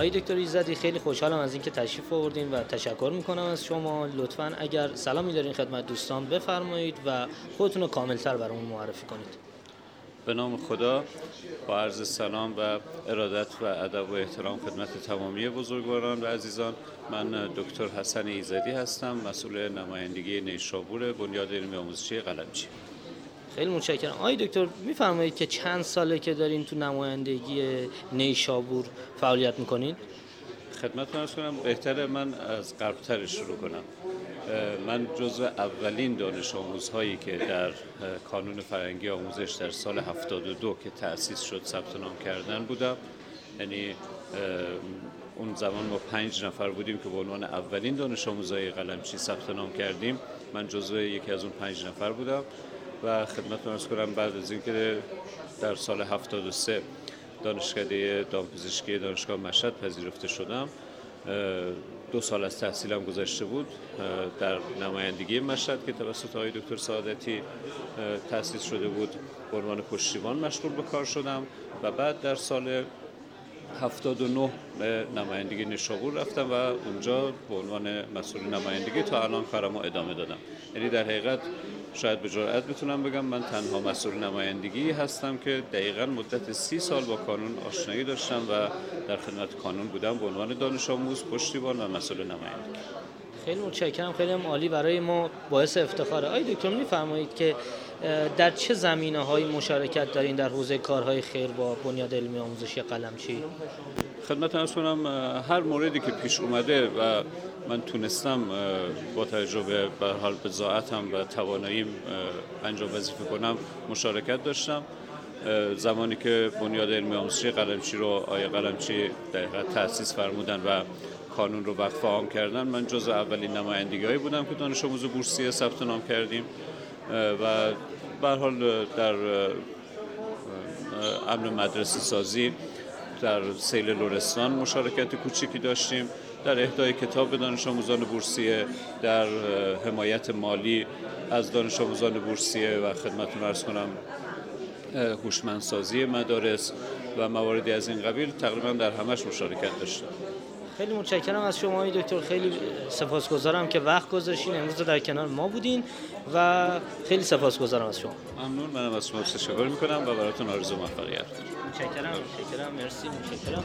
آقای دکتر ایزدی خیلی خوشحالم از اینکه تشریف آوردین و تشکر می‌کنم از شما. لطفا اگر سلامی دارین خدمت دوستان بفرمایید و خودتون رو کاملتر برامون معرفی کنید. به نام خدا با عرض سلام و ارادت و ادب و احترام خدمت تمامی بزرگواران و عزیزان. من دکتر حسن ایزدی هستم مسئول نمایندگی نیشابور بنیاد علمی آموزشی قلمچی. خیلی متشکرم. آقای دکتر میفرمایید که چند ساله که دارین تو نمایندگی نیشابور فعالیت می‌کنین؟ خدمتتون ارز کنم بهتره من از قبلتر شروع کنم. من جزو اولین دانش آموزهایی که در کانون فرنگی آموزش در سال 72 که تأسیس شد ثبت نام کردن بودم. یعنی اون زمان ما پنج نفر بودیم که به عنوان اولین دانش آموزهای قلمچی ثبت نام کردیم. من جزو یکی از اون پنج نفر بودم. و خدمت ارز کنم بعد از اینکه در سال 73 دانشکده دامپزشکی دانشگاه مشهد پذیرفته شدم دو سال از تحصیلم گذشته بود در نمایندگی مشهد که توسط آقای دکتر سعادتی تأسیس شده بود به عنوان پشتیبان مشغول به کار شدم و بعد در سال 79 به نمایندگی نشابور رفتم و اونجا به عنوان مسئول نمایندگی تا الان کارمو ادامه دادم. یعنی در حقیقت شاید به جرئت بتونم بگم من تنها مسئول نمایندگی هستم که دقیقا مدت سی سال با کانون آشنایی داشتم و در خدمت کانون بودم به عنوان دانش آموز پشتیبان و مسئول نمایندگی. خیلی متشکرم. خیلی هم عالی. برای ما باعث افتخاره. آقای دکتر میفرمایید که در چه زمینه هایی مشارکت دارین؟ در حوزه کارهای خیر با بنیاد علمی آموزشی قلمچی؟ خدمت ارز کنم هر موردی که پیش اومده و من تونستم با تجربه به حال بزاعتم و تواناییم انجام وظیفه کنم مشارکت داشتم. زمانی که بنیاد علمی آموزشی قلمچی رو آیه قلمچی دقیقا تأسیس فرمودن و کانون رو وقف عام کردن من جز اولین نمایندگی بودم که دانش آموز بورسیه ثبت نام کردیم. و به حال در امن مدرسه سازی در سیل لورستان مشارکت کوچیکی داشتیم. در اهدای کتاب به دانش آموزان بورسیه در حمایت مالی از دانش آموزان بورسیه و خدمتتون ارز کنم هوشمندسازی مدارس و مواردی از این قبیل تقریبا در همش مشارکت داشتم. خیلی متشکرم از شما دکتر. خیلی سپاسگزارم که وقت گذاشتین. امروز در کنار ما بودین و خیلی سپاسگزارم از شما. ممنون. منم از شما تشکر می‌کنم و براتون آرزو موفقیت متشکرم. متشکرم. مرسی. متشکرم.